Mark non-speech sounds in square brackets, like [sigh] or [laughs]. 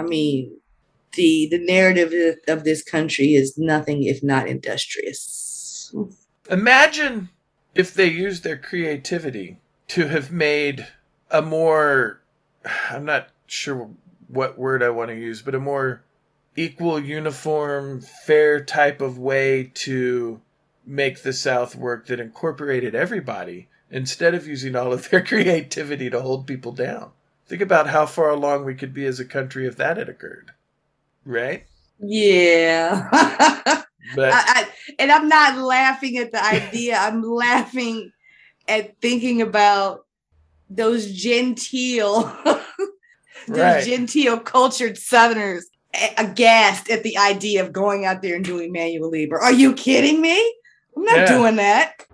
mean, the the narrative of this country is nothing if not industrious. Imagine if they used their creativity to have made a more I'm not sure what word I want to use, but a more equal, uniform, fair type of way to make the South work that incorporated everybody instead of using all of their [laughs] creativity to hold people down. Think about how far along we could be as a country if that had occurred. Right? Yeah. [laughs] but I, I, and I'm not laughing at the idea. I'm laughing at thinking about those genteel [laughs] those right. genteel cultured southerners aghast at the idea of going out there and doing manual labor. Are you kidding me? I'm not yeah. doing that.